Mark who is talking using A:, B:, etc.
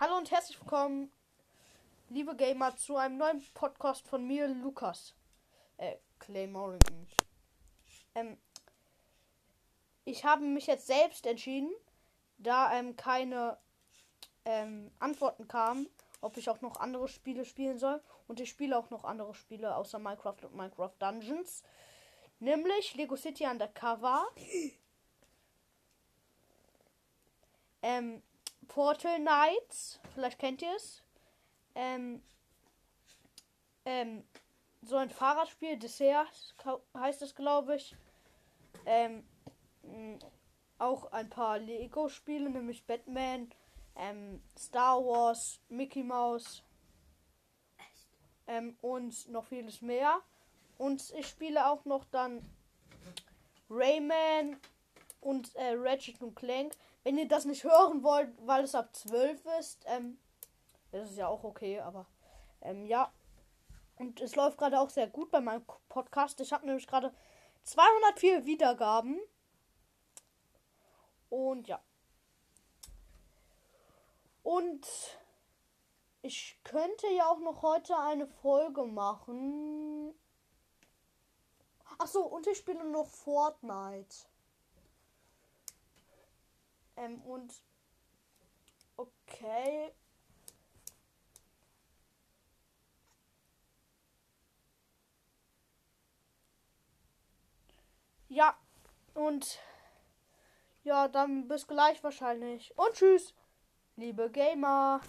A: Hallo und herzlich willkommen, liebe Gamer, zu einem neuen Podcast von mir, Lukas. Äh, Clay Morrington. Ähm, ich habe mich jetzt selbst entschieden, da ähm, keine ähm, Antworten kamen, ob ich auch noch andere Spiele spielen soll. Und ich spiele auch noch andere Spiele außer Minecraft und Minecraft Dungeons. Nämlich Lego City Undercover. Ähm, Portal Knights, vielleicht kennt ihr es. Ähm, ähm, so ein Fahrradspiel, Dessert heißt es, glaube ich. Ähm, auch ein paar Lego-Spiele, nämlich Batman, ähm, Star Wars, Mickey Mouse ähm, und noch vieles mehr. Und ich spiele auch noch dann Rayman und äh, Ratchet und Clank. Wenn ihr das nicht hören wollt, weil es ab 12 ist, ähm, das ist ja auch okay, aber ähm, ja. Und es läuft gerade auch sehr gut bei meinem Podcast. Ich habe nämlich gerade 204 Wiedergaben. Und ja. Und ich könnte ja auch noch heute eine Folge machen. Ach so, und ich spiele noch Fortnite. Ähm, und okay. Ja, und ja, dann bis gleich wahrscheinlich. Und tschüss, liebe Gamer.